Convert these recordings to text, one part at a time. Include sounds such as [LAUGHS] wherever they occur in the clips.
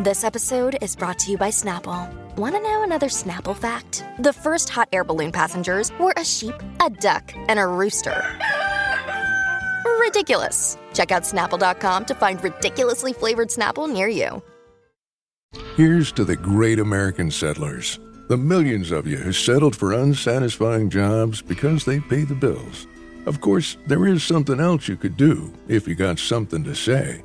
This episode is brought to you by Snapple. Want to know another Snapple fact? The first hot air balloon passengers were a sheep, a duck, and a rooster. Ridiculous. Check out snapple.com to find ridiculously flavored Snapple near you. Here's to the great American settlers, the millions of you who settled for unsatisfying jobs because they pay the bills. Of course, there is something else you could do if you got something to say.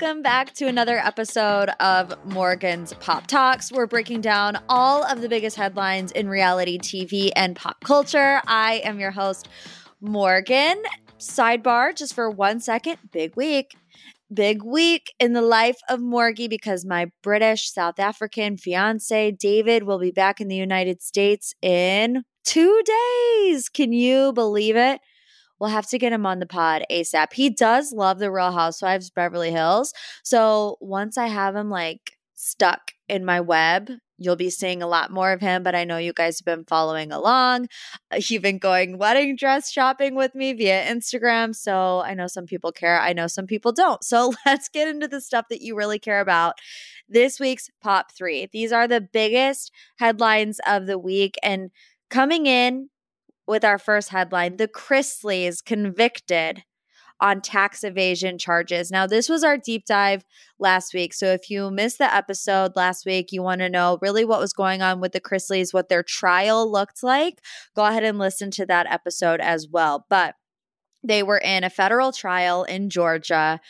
Welcome back to another episode of Morgan's Pop Talks. We're breaking down all of the biggest headlines in reality TV and pop culture. I am your host, Morgan. Sidebar, just for one second, big week. Big week in the life of Morgie because my British South African fiance, David, will be back in the United States in two days. Can you believe it? We'll have to get him on the pod ASAP. He does love the Real Housewives Beverly Hills. So once I have him like stuck in my web, you'll be seeing a lot more of him. But I know you guys have been following along. Uh, You've been going wedding dress shopping with me via Instagram. So I know some people care. I know some people don't. So [LAUGHS] let's get into the stuff that you really care about. This week's Pop 3. These are the biggest headlines of the week. And coming in with our first headline The Chrisleys convicted on tax evasion charges. Now, this was our deep dive last week. So, if you missed the episode last week, you want to know really what was going on with the Chrisleys, what their trial looked like, go ahead and listen to that episode as well. But they were in a federal trial in Georgia.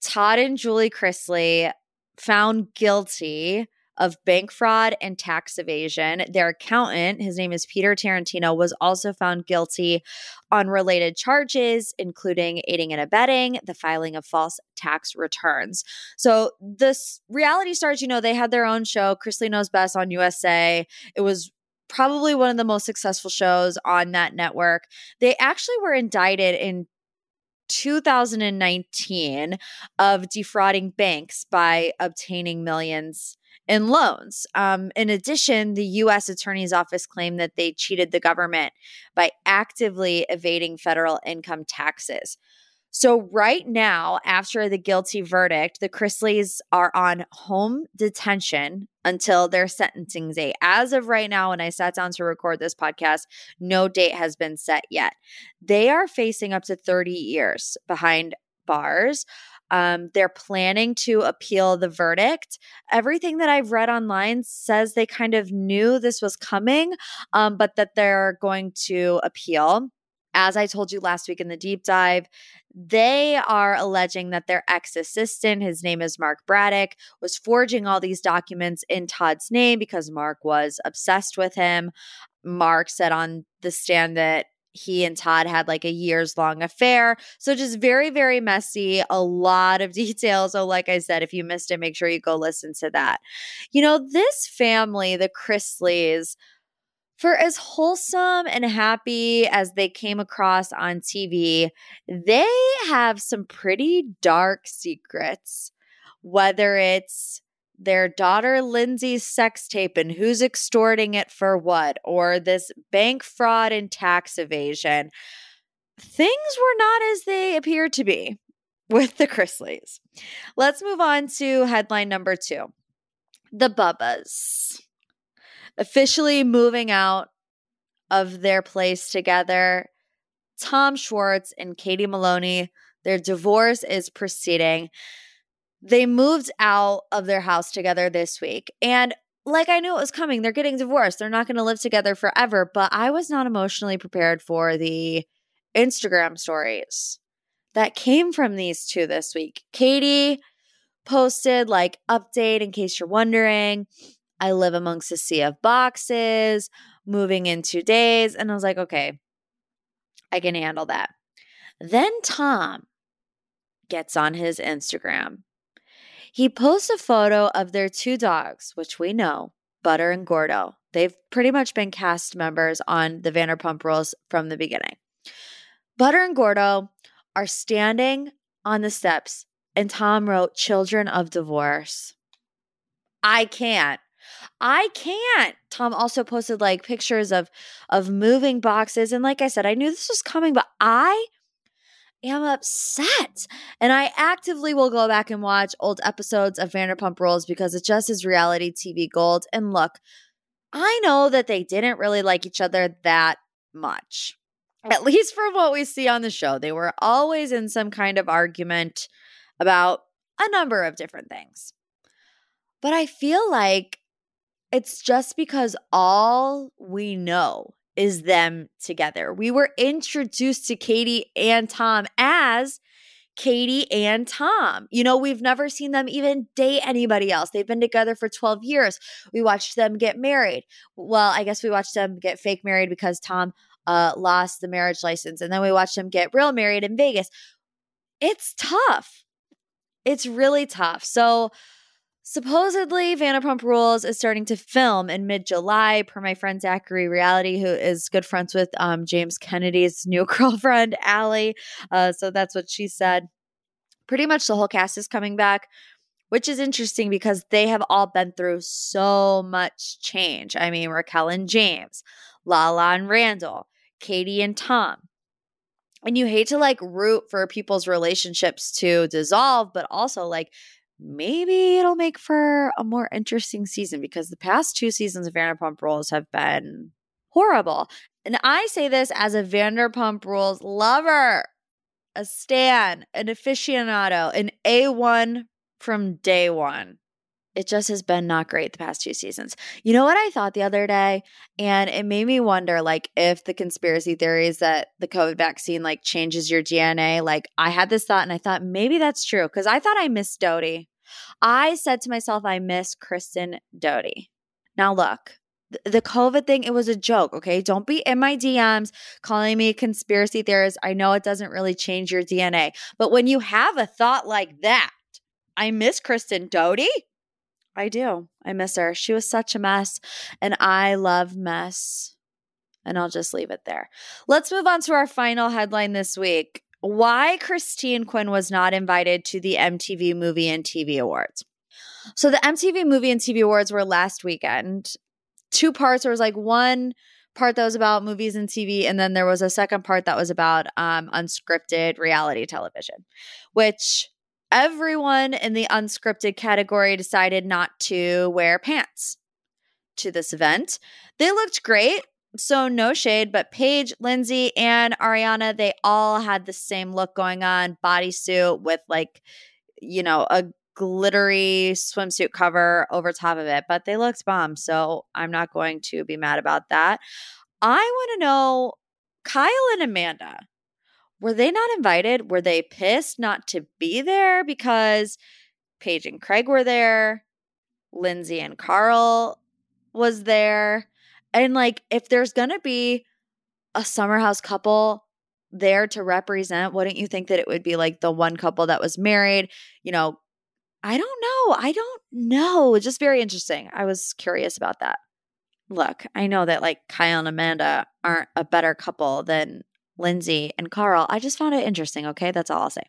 Todd and Julie Chrisley found guilty of bank fraud and tax evasion. Their accountant, his name is Peter Tarantino, was also found guilty on related charges, including aiding and abetting, the filing of false tax returns. So, this reality stars, you know, they had their own show, Chrisley Knows Best on USA. It was probably one of the most successful shows on that network. They actually were indicted in 2019 of defrauding banks by obtaining millions in loans. Um, in addition, the U.S. Attorney's Office claimed that they cheated the government by actively evading federal income taxes. So, right now, after the guilty verdict, the Chrisleys are on home detention until their sentencing date. As of right now, when I sat down to record this podcast, no date has been set yet. They are facing up to 30 years behind bars. Um, they're planning to appeal the verdict. Everything that I've read online says they kind of knew this was coming, um, but that they're going to appeal. As I told you last week in the deep dive, they are alleging that their ex assistant, his name is Mark Braddock, was forging all these documents in Todd's name because Mark was obsessed with him. Mark said on the stand that he and Todd had like a years long affair. So just very, very messy, a lot of [LAUGHS] details. So, like I said, if you missed it, make sure you go listen to that. You know, this family, the Chrisleys, for as wholesome and happy as they came across on TV, they have some pretty dark secrets. Whether it's their daughter Lindsay's sex tape and who's extorting it for what, or this bank fraud and tax evasion. Things were not as they appeared to be [LAUGHS] with the Chrisleys. Let's move on to headline number two The Bubbas. Officially moving out of their place together. Tom Schwartz and Katie Maloney, their divorce is proceeding they moved out of their house together this week. And like I knew it was coming, they're getting divorced. They're not going to live together forever. But I was not emotionally prepared for the Instagram stories that came from these two this week. Katie posted, like, update in case you're wondering. I live amongst a sea of boxes, moving in two days. And I was like, okay, I can handle that. Then Tom gets on his Instagram he posts a photo of their two dogs, which we know, Butter and Gordo. They've pretty much been cast members on the Vanderpump Rules from the beginning. Butter and Gordo are standing on the steps, and Tom wrote Children of Divorce. I can't. I can't. Tom also posted like pictures of of moving boxes and like I said I knew this was coming but I am upset. And I actively will go back and watch old episodes of Vanderpump Rules because it just is reality TV gold. And look, I know that they didn't really like each other that much. At least from what we see on the show. They were always in some kind of argument about a number of different things. But I feel like it's just because all we know is them together. We were introduced to Katie and Tom as Katie and Tom. You know, we've never seen them even date anybody else. They've been together for 12 years. We watched them get married. Well, I guess we watched them get fake married because Tom uh, lost the marriage license. And then we watched them get real married in Vegas. It's tough. It's really tough. So, Supposedly, Vanderpump Rules is starting to film in mid July, per my friend Zachary Reality, who is good friends with um, James Kennedy's [LAUGHS] new girlfriend, Allie. Uh, so that's what she said. Pretty much the whole cast is coming back, which is interesting because they have all been through so much change. I mean, Raquel and James, Lala and Randall, Katie and Tom. And you hate to like root for people's relationships to dissolve, but also like maybe it'll make for a more interesting season because the past two seasons of Vanderpump Rules have been horrible. And I say this as a Vanderpump Rules lover, a stan, an aficionado, an A1 from day one it just has been not great the past two seasons. You know what I thought the other day? And it made me wonder like if the conspiracy theories that the COVID vaccine like changes your DNA, like I had this thought and I thought maybe that's true because I thought I missed Doute. I said to myself, I miss Kristen Doute. Now look, the COVID thing, it was a joke, okay? Don't be in my DMs calling me a conspiracy theorist. I know it doesn't really change your DNA. But when you have a thought like that, I miss Kristen Doute. I do. I miss her. She was such a mess, and I love mess. And I'll just leave it there. Let's move on to our final headline this week. Why Christine Quinn was not invited to the MTV Movie and TV Awards. So, the MTV Movie and TV Awards were last weekend. Two parts. There was like one part that was about movies and TV, and then there was a second part that was about um, unscripted reality television, which everyone in the unscripted category decided not to wear pants to this event. They looked great. So, no shade, but Paige, Lindsay, and Ariana, they all had the same look going on bodysuit with like, you know, a glittery swimsuit cover over top of it, but they looked bomb. So, I'm not going to be mad about that. I want to know Kyle and Amanda were they not invited? Were they pissed not to be there because Paige and Craig were there? Lindsay and Carl was there. And like, if there's going to be a summer house couple there to represent, wouldn't you think that it would be like the one couple that was married? You know, I don't know. I don't know. Just very interesting. I was curious about that. Look, I know that like Kyle and Amanda aren't a better couple than Lindsay, and Carl. I just found it interesting. Okay. That's all I'll say.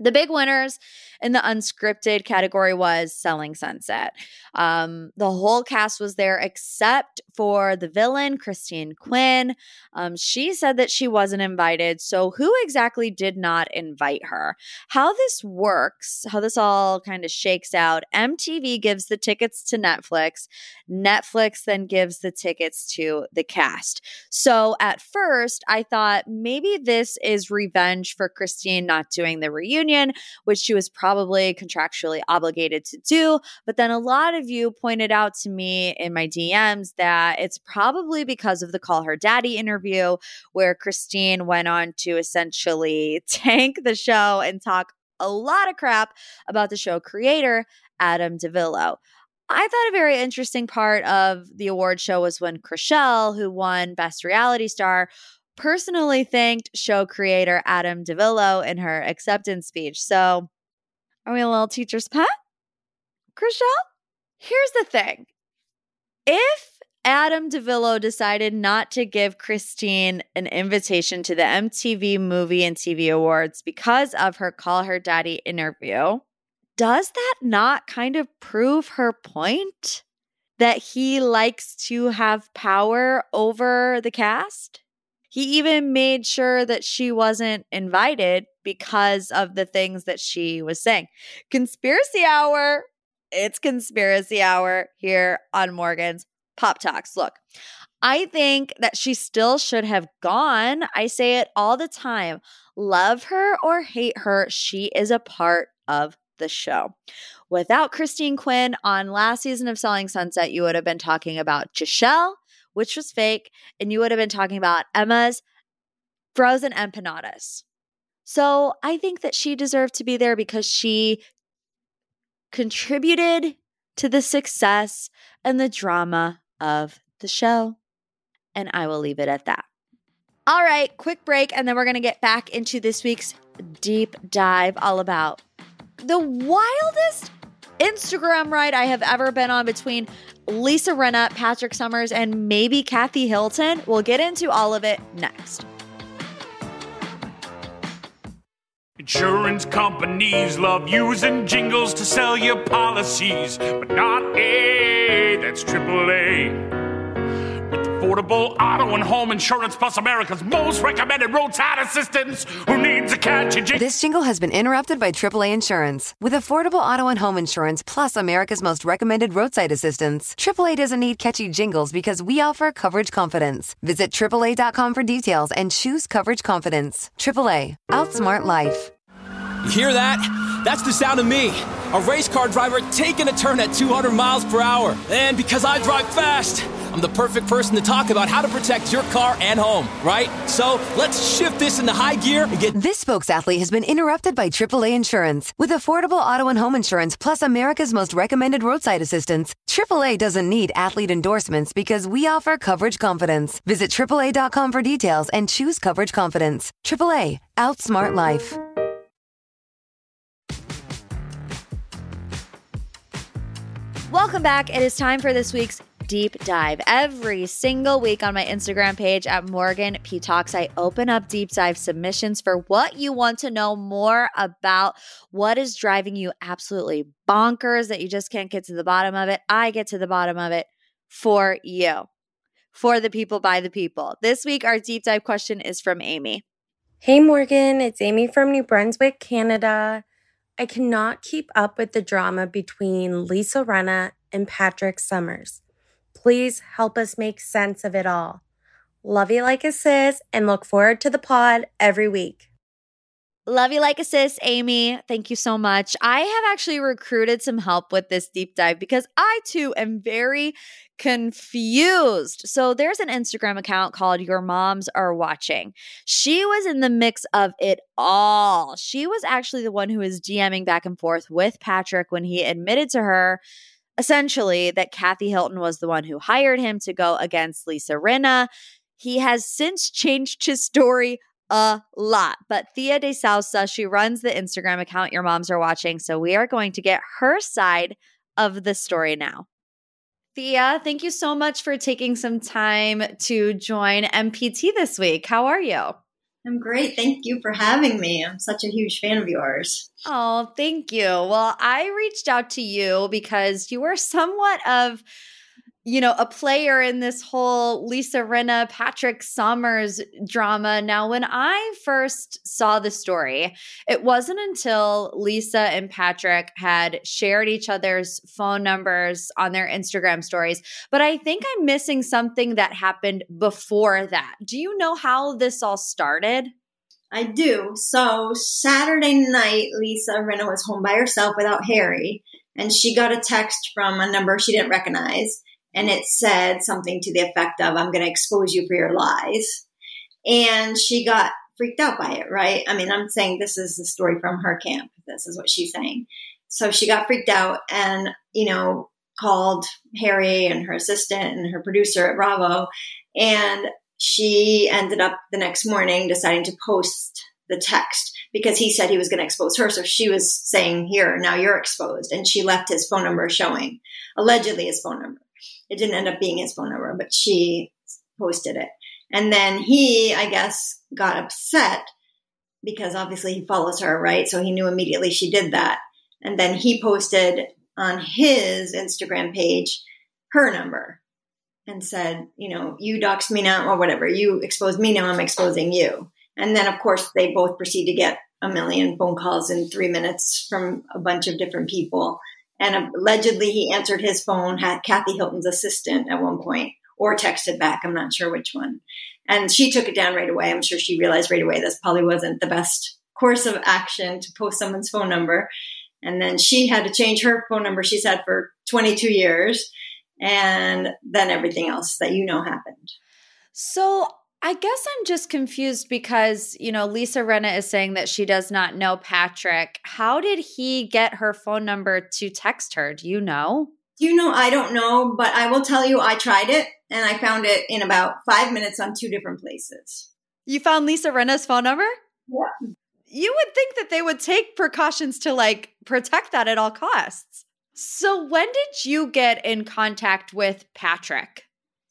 The big winners in the unscripted category was Selling Sunset. Um, the whole cast was there except for the villain, Christine Quinn. Um, she said that she wasn't invited. So, who exactly did not invite her? How this works, how this all kind of shakes out MTV gives the tickets to Netflix. Netflix then gives the tickets to the cast. So, at first, I thought maybe this is revenge for Christine not doing the reunion union, which she was probably contractually obligated to do. But then a lot of you pointed out to me in my DMs that it's probably because of the Call Her Daddy interview, where Christine went on to essentially [LAUGHS] tank the show and talk a lot of crap about the show creator, Adam DiVello. I thought a very interesting part of the award show was when Chrishell, who won Best Reality Star, personally thanked show creator Adam DiVello in her acceptance speech. So, are we a little teacher's pet? Chrishell? Here's the thing if Adam DiVello decided not to give Christine an invitation to the MTV Movie and TV Awards because of her Call Her Daddy interview. Does that not kind of prove her point? That he likes to have power over the cast? He even made sure that she wasn't invited because of the things that she was saying. Conspiracy hour. It's conspiracy hour here on Morgan's Pop Talks. Look, I think that she still should have gone. I say it all the time. Love her or hate her, she is a part of the show. Without Christine Quinn on last season of Selling Sunset, you would have been talking about Gisele, which was fake, and you would have been talking about Emma's frozen empanadas. So I think that she deserved to be there because she contributed to the success and the drama of the show. And I will leave it at that. All right, quick break, and then we're going to get back into this week's deep dive all about the wildest Instagram ride I have ever been on between Lisa Rinna, Patrick Summers, and maybe Kathy Hilton. We'll get into all of it next. Insurance companies love using jingles to sell your policies, but not A. That's AAA. With affordable auto and home insurance plus America's most recommended roadside assistance, who needs a catchy jingle? This jingle has been interrupted by AAA Insurance. With affordable auto and home insurance plus America's most recommended roadside assistance, AAA doesn't need catchy jingles because we offer coverage confidence. Visit AAA.com for details and choose coverage confidence. AAA, outsmart life. You hear that? That's the sound of me, a race car driver taking a turn at 200 miles per hour. And because I drive fast, I'm the perfect person to talk about how to protect your car and home, right? So let's shift this into high gear and get. This spokes athlete has been interrupted by AAA Insurance. With affordable auto and home insurance plus America's most recommended roadside assistance, AAA doesn't need athlete endorsements because we offer coverage confidence. Visit AAA.com for details and choose coverage confidence. AAA, outsmart life. Welcome back. It is time for this week's deep dive. Every single week on my Instagram page at Morgan P Talks, I open up deep dive submissions for what you want to know more about. What is driving you absolutely bonkers that you just can't get to the bottom of it? I get to the bottom of it for you, for the people, by the people. This week, our deep dive question is from Amy. Hey Morgan, it's Amy from New Brunswick, Canada. I cannot keep up with the drama between Lisa Rinna and Patrick Summers. Please help us make sense of it all. Love you like a sis and look forward to the pod every week. Love you like a sis, Amy. Thank you so much. I have actually recruited some help with this deep dive because I too am very confused. So there's an Instagram account called Your Moms Are Watching. She was in the mix of it all. She was actually the one who was DMing back and forth with Patrick when he admitted to her essentially that Kathy Hilton was the one who hired him to go against Lisa Rinna. He has since changed his story a lot. But Thea de Sousa, she runs the Instagram account Your Moms Are Watching. So we are going to get her side of the story now. Thea, thank you so much for taking some time to join MPT this week. How are you? I'm great. Thank you for having me. I'm such a huge fan of yours. Oh, thank you. Well, I reached out to you because you were somewhat of you know, a player in this whole Lisa Rinna, Patrick Summers drama. Now, when I first saw the story, it wasn't until Lisa and Patrick had shared each other's phone numbers on their Instagram stories. But I think I'm missing something that happened before that. Do you know how this all started? I do. So, Saturday night, Lisa Rinna was home by herself without Harry, and she got a text from a number she didn't recognize and it said something to the effect of, I'm going to expose you for your lies. And she got freaked out by it, right? I mean, I'm saying this is the story from her camp. This is what she's saying. So she got freaked out and, you know, called Harry and her assistant and her producer at Bravo. And she ended up the next morning deciding to post the text because he said he was going to expose her. So she was saying, Here, now you're exposed. And she left his phone number showing, allegedly his phone number. It didn't end up being his phone number, but she posted it. And then he, I guess, got upset because obviously he follows her, right? So he knew immediately she did that. And then he posted on his Instagram page her number and said, you know, you doxed me now or whatever. You exposed me now, I'm exposing you. And then, of course, they both proceed to get a million phone calls in three minutes from a bunch of different people. And allegedly, he answered his phone, had Kathy Hilton's assistant at one point, or texted back. I'm not sure which one. And she took it down right away. I'm sure she realized right away this probably wasn't the best course of action to post someone's phone number. And then she had to change her phone number she's had for 22 years. And then everything else that you know happened. So I guess I'm just confused because, you know, Lisa Rinna is saying that she does not know Patrick. How did he get her phone number to text her? Do you know? Do you know? I don't know, but I will tell you I tried it and I found it in about five minutes on two different places. You found Lisa Rinna's phone number? Yeah. You would think that they would take precautions to like protect that at all costs. So when did you get in contact with Patrick?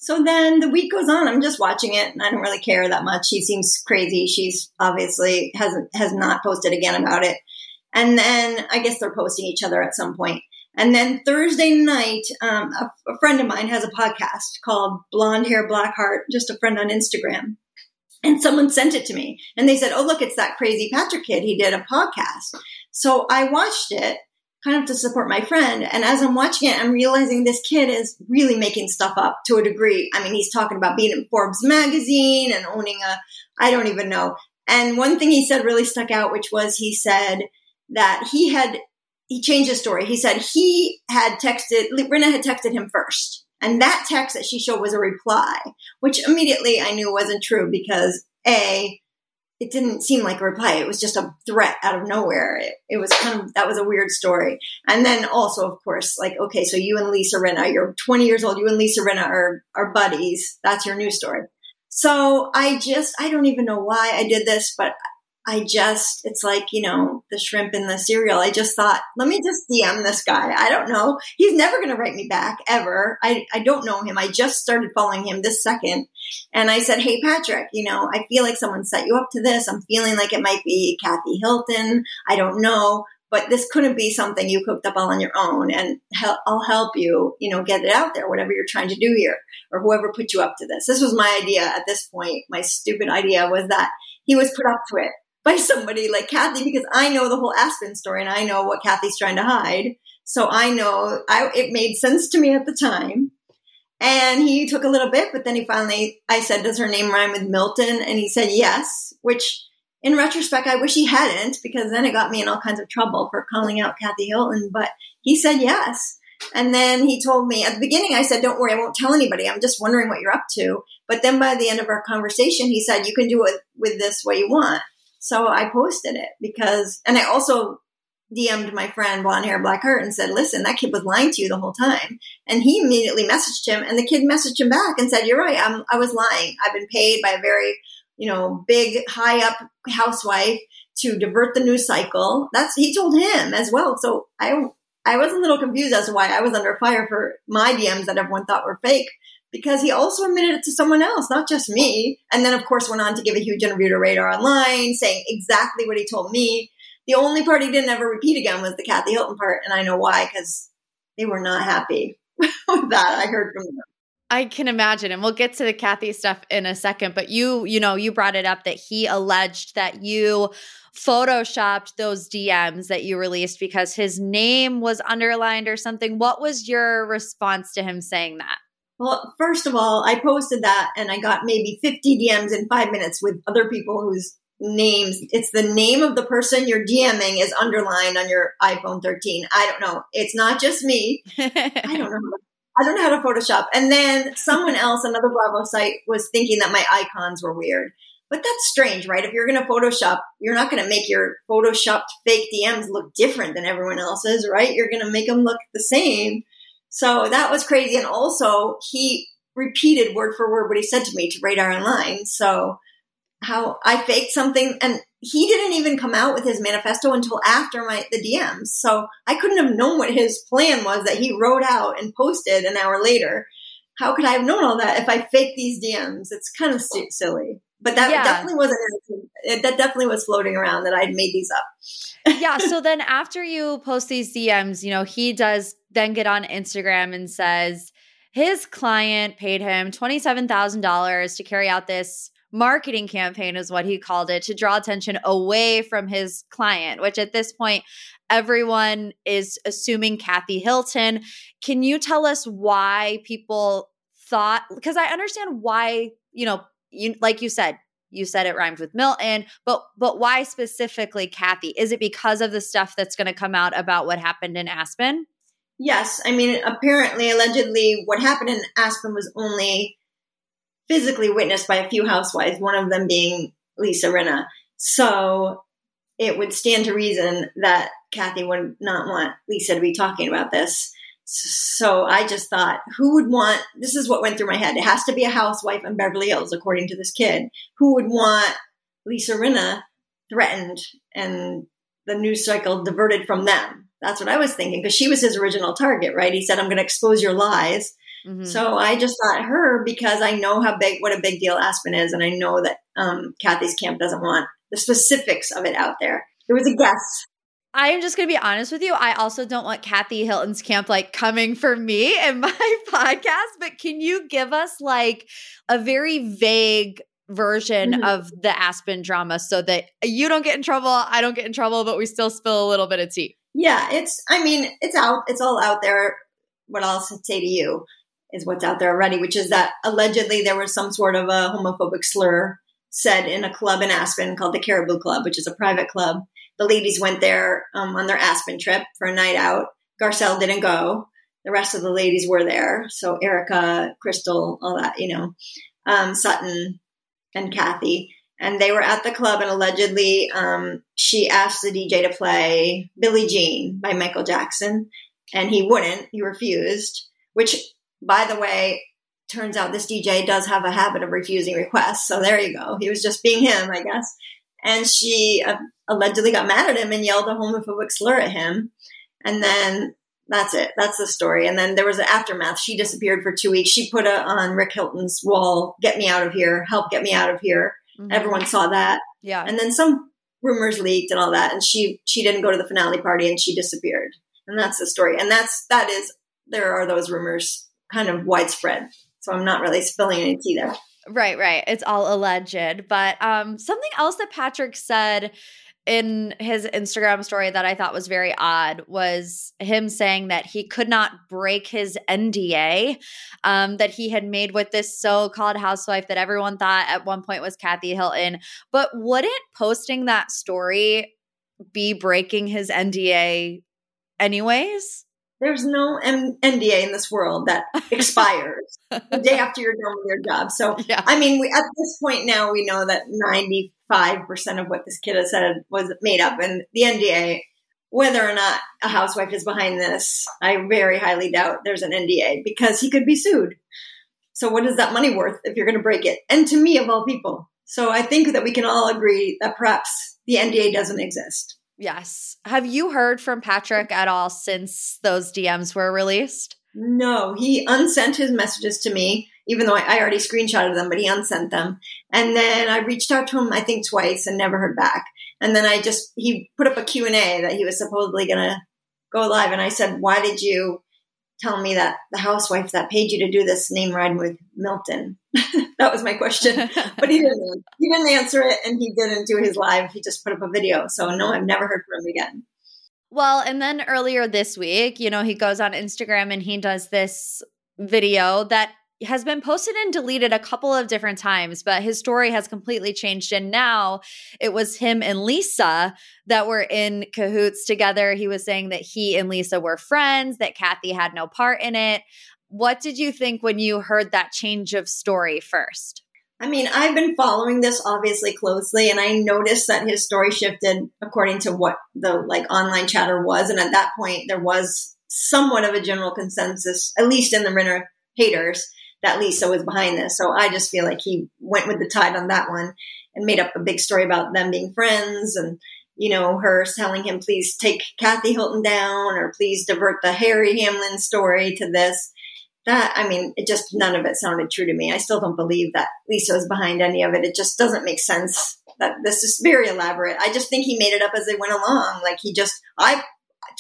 So then the week goes on. I'm just watching it, and I don't really care that much. She seems crazy. She's obviously hasn't has not posted again about it. And then I guess they're posting each other at some point. And then Thursday night, um, a, a, friend of mine has a podcast called Blonde Hair Black Heart, just a friend on Instagram. And someone sent it to me and they said, Oh, look, it's that crazy Patrick kid. He did a podcast. So I watched it kind of to support my friend. And as I'm watching it, I'm realizing this kid is really making stuff up to a degree. I mean, he's talking about being in Forbes magazine and owning a, I don't even know. And one thing he said really stuck out, which was he said that he had he changed his story. He said he had texted, Rinna had texted him first. And that text that she showed was a reply, which immediately I knew wasn't true because A, it didn't seem like a reply. It was just a threat out of nowhere. It, it, was kind of, that was a weird story. And then also, of course, like, okay, so you and Lisa Rinna, you're 20 years old, you and Lisa Rinna are, are buddies. That's your new story. So I just, I don't even know why I did this, but I just, it's like, you know, the shrimp in the cereal. I just thought, let me just DM this guy. I don't know. He's never going to write me back ever. I, I don't know him. I just started following him this second. And I said, Hey, Patrick, you know, I feel like someone set you up to this. I'm feeling like it might be Kathy Hilton. I don't know, but this couldn't be something you cooked up all on your own. And I'll help you, you know, get it out there, whatever you're trying to do here or whoever put you up to this. This was my idea at this point. My stupid idea was that he was put up to it by somebody like Kathy because I know the whole Aspen story and I know what Kathy's trying to hide. So I know I, it made sense to me at the time. And he took a little bit, but then he finally, I said, does her name rhyme with Milton? And he said, yes, which in retrospect, I wish he hadn't because then it got me in all kinds of trouble for calling out Kathy Hilton. But he said yes. And then he told me at the beginning, I said, don't worry, I won't tell anybody. I'm just wondering what you're up to. But then by the end of our conversation, he said, you can do it with this way you want. So I posted it because, and I also DM'd my friend Blonde Hair Black Heart and said, listen, that kid was lying to you the whole time. And he immediately messaged him and the kid messaged him back and said, you're right. I'm, I was lying. I've been paid by a very, you know, big, high up housewife to divert the news cycle. That's, he told him as well. So I, I was a little confused as to why I was under fire for my DMs that everyone thought were fake because he also admitted it to someone else, not just me. And then, of course, went on to give a huge interview to Radar Online saying exactly what he told me. The only part he didn't ever repeat again was the Kathy Hilton part. And I know why, because they were not happy [LAUGHS] with that. I heard from them. I can imagine. And we'll get to the Kathy stuff in a second. But you, you know, you brought it up that he alleged that you photoshopped those DMs that you released because his name was underlined or something. What was your response to him saying that? Well, first of all, I posted that and I got maybe 50 DMs in five minutes with other people whose names, it's the name of the person you're DMing is underlined on your iPhone 13. I don't know. It's not just me. [LAUGHS] I don't know. I don't know how to Photoshop. And then someone else, another Bravo site, was thinking that my icons were weird. But that's strange, right? If you're going to Photoshop, you're not going to make your Photoshopped fake DMs look different than everyone else's, right? You're going to make them look the same. So that was crazy. And also, he repeated word for word what he said to me to Radar Online. So how I faked something and he didn't even come out with his manifesto until after my the DMs. So I couldn't have known what his plan was that he wrote out and posted an hour later. how could I have known all that if I faked these DMs? It's kind of silly. But that Yeah. definitely wasn't it- that definitely was floating around that I'd made these up. [LAUGHS] yeah. So then [LAUGHS] after you post these DMs, you know, he does then get on Instagram and says his client paid him $27,000 to carry out this marketing campaign, is what he called it, to draw attention away from his client, which at this point, everyone is assuming Kathy Hilton. Can you tell us why people thought? Because I understand why, you know, you, like you said, you said it rhymed with Milton, but but why specifically Kathy? Is it because of the stuff that's going to come out about what happened in Aspen? Yes, I mean apparently allegedly what happened in Aspen was only physically witnessed by a few housewives, one of them being Lisa Rinna. So it would stand to reason that Kathy would not want Lisa to be talking about this. So I just thought, who would want this is what went through my head. It has to be a housewife in Beverly Hills, according to this kid. Who would want Lisa Rinna threatened and the news cycle diverted from them? That's what I was thinking because she was his original target, right? He said, I'm going to expose your lies. Mhm. So I just thought her because I know how big, what a big deal Aspen is. And I know that um, Kathy's camp doesn't want the specifics of it out there. It was a guess. I am just going to be honest with you. I also don't want Kathy Hilton's camp like coming for me and [LAUGHS] my podcast, but can you give us like a very vague version Mhm. of the Aspen drama so that you don't get in trouble, I don't get in trouble, but we still spill a little bit of tea? Yeah, it's, I mean, it's out, it's all out there. What I'll say to you is what's out there already, which is that allegedly there was some sort of a homophobic slur said in a club in Aspen called the Caribou Club, which is a private club. The ladies went there um, on their Aspen trip for a night out. Garcelle didn't go. The rest of the ladies were there. So Erika, Crystal, all that, you know, um, Sutton and Kathy. And they were at the club, and allegedly, um, she asked the DJ to play Billie Jean by Michael Jackson, and he wouldn't. He refused, which, by the way, turns out this DJ does have a habit of refusing requests. So there you go. He was just being him, I guess. And she uh, allegedly got mad at him and yelled a homophobic slur at him. And then that's it. That's the story. And then there was an aftermath. She disappeared for two weeks. She put a, on Rick Hilton's wall, "Get me out of here! Help! Get me out of here!" Mhm. Everyone saw that. Yeah. And then some rumors leaked and all that. And she she didn't go to the finale party and she disappeared. And that's the story. And that's that is there are those rumors kind of widespread. So I'm not really spilling any tea there. Right, right. It's all alleged. But um something else that Patrick said in his Instagram story that I thought was very odd was him saying that he could not break his NDA um, that he had made with this so called housewife that everyone thought at one point was Kathy Hilton. But wouldn't posting that story be breaking his NDA anyways? There's no M- NDA in this world that [LAUGHS] expires the day after you're done with your job. So Yeah. I mean, we, at this point now, we know that 95% of what this kid has said was made up. And the NDA, whether or not a housewife is behind this, I very highly doubt there's an NDA because he could be sued. So, what is that money worth if you're going to break it? And to me, of all people. So, I think that we can all agree that perhaps the NDA doesn't exist. Yes. Have you heard from Patrick at all since those DMs were released? No, he unsent his messages to me, even though I, I already screenshotted them, but he unsent them. And then I reached out to him, I think twice and never heard back. And then I just, he put up a Q&A that he was supposedly going to go live. And I said, why did you tell me that the housewife that paid you to do this name ride with Milton? [LAUGHS] that was my question. [LAUGHS] But he didn't, he didn't answer it and he didn't do his live. He just put up a video. So no, I've never heard from him again. Well, and then earlier this week, you know, he goes on Instagram and he does this video that has been posted and deleted a couple of different times, but his story has completely changed. And now it was him and Lisa that were in cahoots together. He was saying that he and Lisa were friends, that Kathy had no part in it. What did you think when you heard that change of story first? I mean, I've been following this obviously closely, and I noticed that his story shifted according to what the like online chatter was, and at that point, there was somewhat of a general consensus, at least in the Rinna haters, that Lisa was behind this. So I just feel like he went with the tide on that one and made up a big story about them being friends, and you know, her telling him, "Please take Kathy Hilton down," or "Please divert the Harry Hamlin story to this." that I mean, it just none of it sounded true to me. I still don't believe that Lisa was behind any of it. It just doesn't make sense. That this is very elaborate. I just think he made it up as they went along. Like he just, I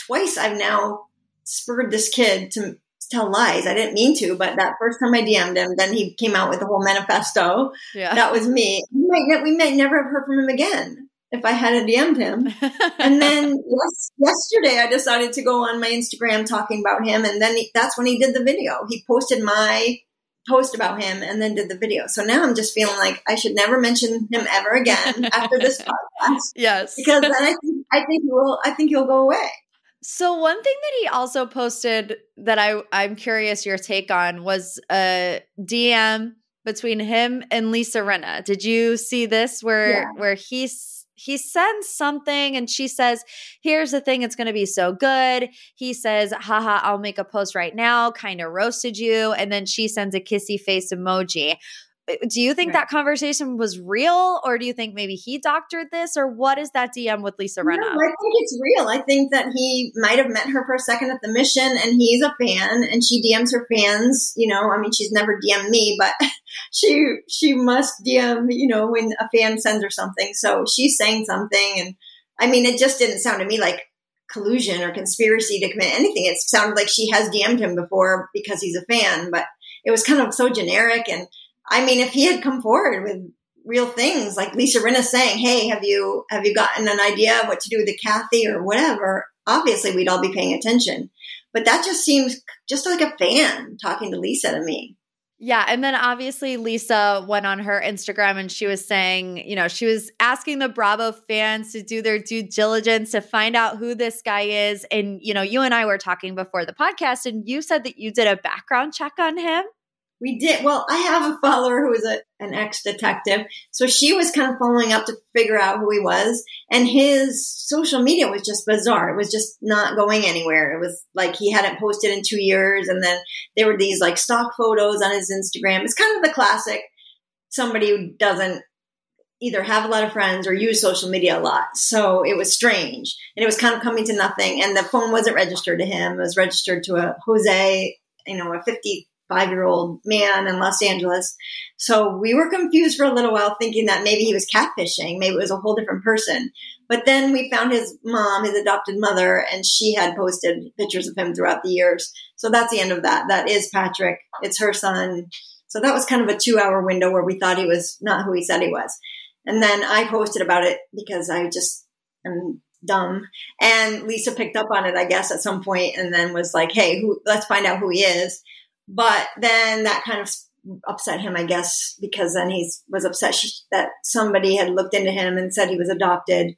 twice I've now spurred this kid to tell lies. I didn't mean to, but that first time I DM'd him, then he came out with the whole manifesto. Yeah. That was me. We might, we might never have heard from him again if I hadn't DM'd him. and then [LAUGHS] yes, yesterday I decided to go on my Instagram talking about him. And then he, that's when he did the video. He posted my post about him and then did the video. So now I'm just feeling like I should never mention him ever again after this [LAUGHS] podcast. Yes. Because then I think, I think he will, I think he'll go away. So one thing that he also posted that I I'm curious your take on was a DM between him and Lisa Rinna. Did you see this where yeah. where he's he sends something and she says, Here's the thing, it's going to be so good. He says, Haha, I'll make a post right now, kind of roasted you. And then she sends a kissy face emoji. Uh, do you think right. that conversation was real or do you think maybe he doctored this or what is that dm with lisa rinna no, i think it's real. I think that he might have met her for a second at the mission and he's a fan and she dms her fans you know. I mean she's never dm'd me but [LAUGHS] she she must dm you know when a fan sends her something. So she's saying something and i mean it just didn't sound to me like collusion or conspiracy to commit anything. It sounded like she has dm'd him before because he's a fan but it was kind of so generic and I mean, if he had come forward with real things like Lisa Rinna saying, "Hey, have you have you gotten an idea of what to do with the Kathy or whatever?" Obviously, we'd all be paying attention. But that just seems just like a fan talking to Lisa to me. Yeah. And then obviously Lisa went on her Instagram and she was saying, you know, she was asking the Bravo fans to do their due diligence to find out who this guy is. And, you know, you and I were talking before the podcast and you said that you did a background check on him. We did. Well, I have a follower who is a, an ex detective. So she was kind of following up to figure out who he was. And his social media was just bizarre. It was just not going anywhere. It was like he hadn't posted in two years. And then there were these like stock photos on his Instagram. It's kind of the classic somebody who doesn't either have a lot of friends or use social media a lot. So it was strange. And it was kind of coming to nothing. And the phone wasn't registered to him. It was registered to a Jose, you know, a 50 five year old man in Los Angeles. So we were confused for a little while, thinking that maybe he was catfishing, maybe it was a whole different person. But then we found his mom, his adopted mother, and she had posted pictures of him throughout the years. So that's the end of that. That is Patrick. It's her son. So that was kind of a two hour window where we thought he was not who he said he was. And then I posted about it because I just am dumb. And Lisa picked up on it, I guess, at some point and then was like, hey, who, let's find out who he is. But then that kind of upset him, I guess, because then he was upset that somebody had looked into him and said he was adopted.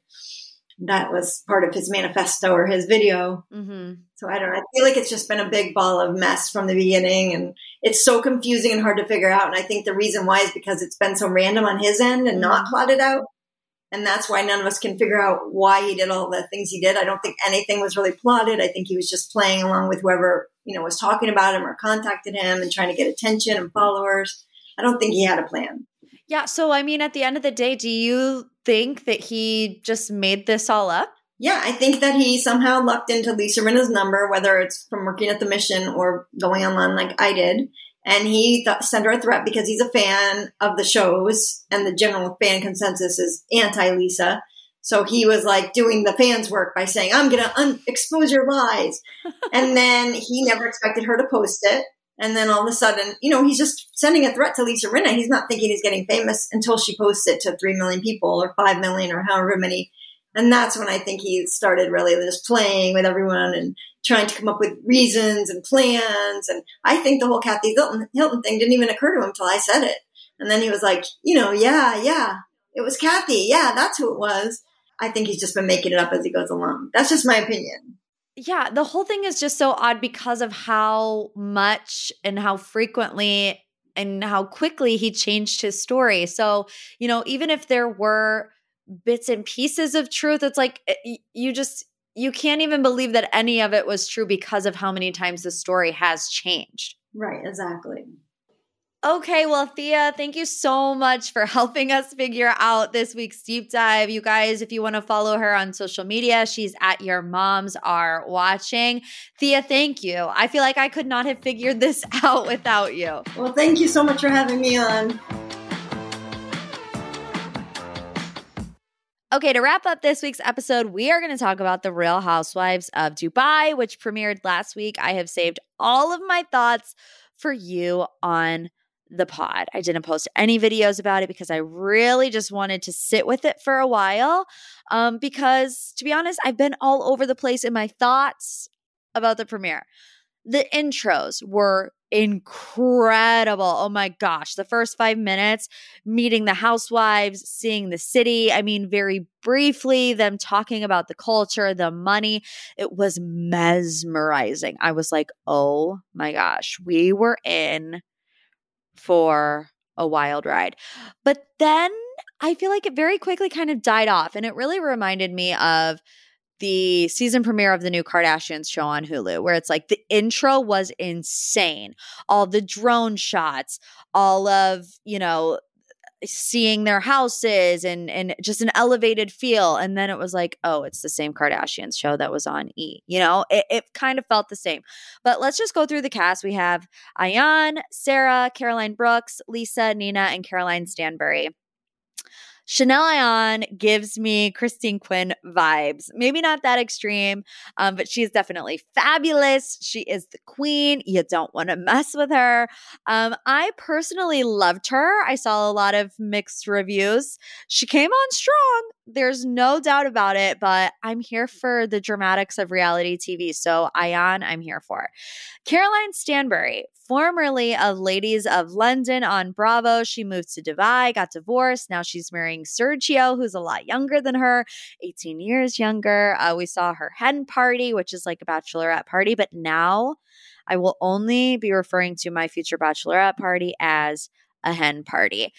That was part of his manifesto or his video. Mm-hmm. So I don't know. I feel like it's just been a big ball of mess from the beginning. And it's so confusing and hard to figure out. And I think the reason why is because it's been so random on his end and not mm-hmm. plotted out. And that's why none of us can figure out why he did all the things he did. I don't think anything was really plotted. I think he was just playing along with whoever, you know, was talking about him or contacted him and trying to get attention and followers. I don't think he had a plan. Yeah. So, I mean, at the end of the day, do you think that he just made this all up? Yeah, I think that he somehow lucked into Lisa Rinna's number, whether it's from working at the mission or going online like I did and he th- sent her a threat because he's a fan of the shows and the general fan consensus is anti Lisa. So he was like doing the fans work by saying, I'm going to un- expose your lies. [LAUGHS] and then he never expected her to post it. And then all of a sudden, you know, he's just sending a threat to Lisa Rinna. He's not thinking he's getting famous until she posts it to 3 million people or 5 million or however many. And that's when I think he started really just playing with everyone and trying to come up with reasons and plans. And I think the whole Kathy Hilton, Hilton thing didn't even occur to him until I said it. And then he was like, you know, yeah, yeah, it was Kathy. Yeah, that's who it was. I think he's just been making it up as he goes along. That's just my opinion. Yeah, the whole thing is just so odd because of how much and how frequently and how quickly he changed his story. So, you know, even if there were bits and pieces of truth, it's like eh, you just you can't even believe that any of it was true because of how many times the story has changed. Right, exactly. Okay, well, Thea, thank you so much for [LAUGHS] helping us figure out this week's deep dive. You guys, if you want to follow her on social media, she's at Your Moms Are Watching. Thea, thank you. I feel like I could not have figured this [LAUGHS] out without you. Well, thank you so much for having me on. Okay, to wrap up this week's episode, we are going to talk about The Real Housewives of Dubai, which premiered last week. I have saved all of my thoughts for you on the pod. I didn't post any videos about it because I really just wanted to sit with it for a while. Um, because to be honest, I've been all over the place in my thoughts about the premiere. The intros were incredible. Oh my gosh. The first five minutes, meeting the housewives, seeing the city. I mean, very briefly, them talking about the culture, the money. It was mesmerizing. I was like, oh my gosh, we were in for a wild ride. But then I feel like it very quickly kind of died off. And it really reminded me of the season premiere of the new Kardashians show on Hulu, where it's like the intro was insane. All the drone shots, all of, you know, seeing their houses and and just an elevated feel. And then it was like oh it's the same kardashians show that was on e you know? It, it kind of felt the same. But let's just go through the cast. We have ayan sarah caroline brooks lisa nina and caroline stanbury Chanel Ayan gives me Christine Quinn vibes. Maybe not that extreme, um, but she is definitely fabulous. She is the queen. You don't want to mess with her. Um, I personally loved her. I saw a lot of mixed reviews. She came on strong. There's no doubt about it, but I'm here for the dramatics of reality TV. So, Ayan, I'm here for. Caroline Stanbury, formerly of Ladies of London on Bravo. She moved to Dubai, got divorced. Now she's Sergio, who's a lot younger than her, 18 years younger. Uh, we saw her hen party, which is like a bachelorette party, but now I will only be referring to my future bachelorette party as a hen party.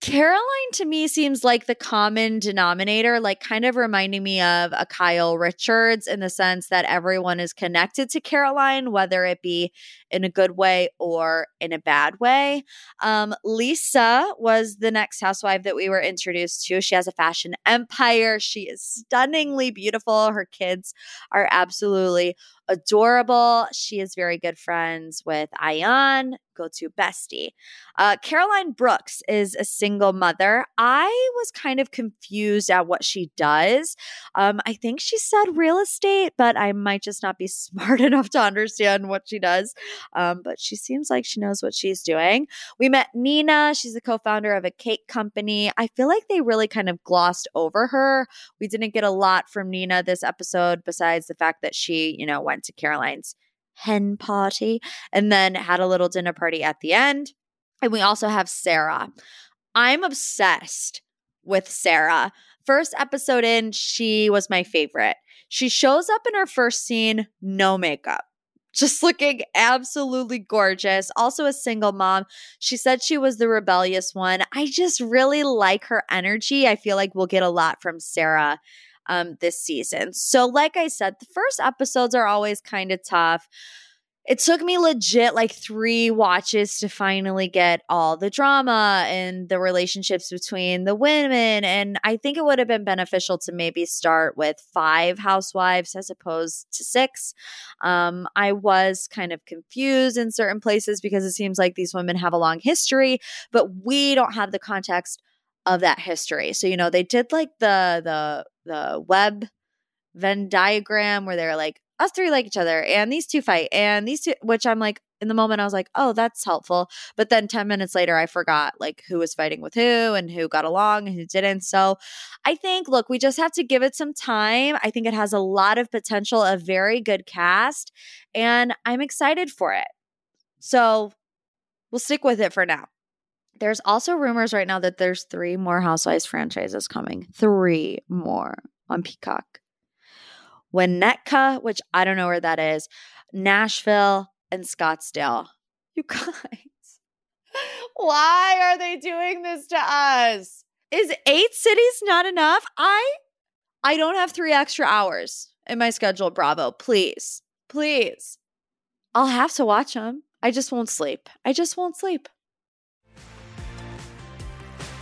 Caroline to me seems like the common denominator, like kind of reminding me of a Kyle Richards in the sense that everyone is connected to Caroline, whether it be in a good way or in a bad way. Um, Lisa was the next housewife that we were introduced to. She has a fashion empire. She is stunningly beautiful. Her kids are absolutely adorable. She is very good friends with Ayan, go to bestie. Uh, Caroline Brooks is a single mother. I was kind of confused at what she does. Um, I think she said real estate, but I might just not be [LAUGHS] smart enough to understand what she does. Um, but she seems like she knows what she's doing. We met Nina. She's the co founder of a cake company. I feel like they really kind of glossed over her. We didn't get a lot from Nina this episode besides the fact that she, you know, went went to Caroline's hen party and then had a little dinner party at the end. And we also have Sarah. I'm obsessed with Sarah. First episode in, she was my favorite. She shows up in her first scene, no makeup just [LAUGHS] looking absolutely gorgeous. Also, a single mom. She said she was the rebellious one. I just really like her energy. I feel like we'll get a lot from Sarah um, this season. So, like I said, the first episodes are always kind of tough. It took me legit like three watches to finally get all the drama and the relationships between the women. And I think it would have been beneficial to maybe start with five housewives as opposed to six. Um, I was kind of confused in certain places because it seems like these women have a long history, but we don't have the context of that history. So, you know, they did like the the the web Venn diagram where they're like, us three like each other and these two fight and these two which I'm like in the moment I was like, oh, that's helpful. But then 10 minutes later I forgot like who was fighting with who and who got along and who didn't. So I think look, we just have to give it some time. I think it has a lot of potential, a very good cast, and I'm excited for it. So we'll stick with it for now. There's also rumors right now that there's three more Housewives franchises coming. Three more on Peacock. Winnetka, which I don't know where that is, Nashville, and Scottsdale. You [LAUGHS] guys, why are they doing this to us? Is eight cities not enough? I I don't have three extra hours in my schedule, Bravo. Please, please. I'll have to watch them. I just won't sleep. I just won't sleep.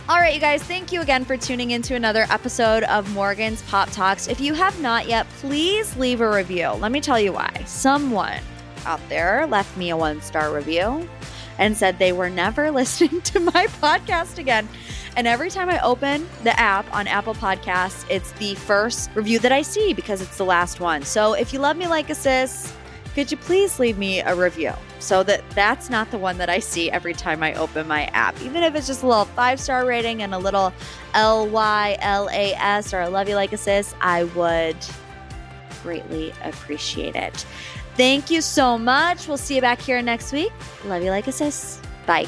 All right, you guys, thank you again for tuning into another episode of Morgan's Pop Talks. If you have not yet, please leave a review. Let me tell you why. Someone out there left me a one star review and said they were never [LAUGHS] listening to my podcast again. And every time I open the app on Apple Podcasts, it's the first review that I see because it's the last one. So if you love me like a sis, could you please leave me a review so that that's not the one that I see every time I open my app? Even if it's just a little five star rating and a little L Y L A S or I love you like a sis, I would greatly appreciate it. Thank you so much. We'll see you back here next week. Love you like a sis. Bye.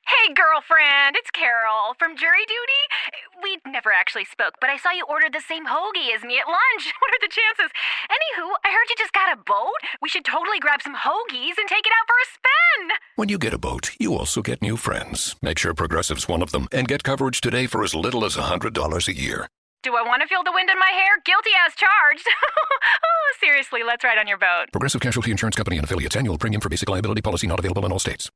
Hey, girlfriend, it's Carol from jury duty. We never actually spoke, but I saw you ordered the same hoagie as me at lunch. [LAUGHS] What are the chances? Anywho, I heard you just got a boat. We should totally grab some hoagies and take it out for a spin. When you get a boat, you also get new friends. Make sure Progressive's one of them and get coverage today for as little as $100 a year. Do I want to feel the wind in my hair? Guilty as charged. [LAUGHS] oh, seriously, let's ride on your boat. Progressive Casualty Insurance Company and affiliates annual premium for basic liability policy not available in all states.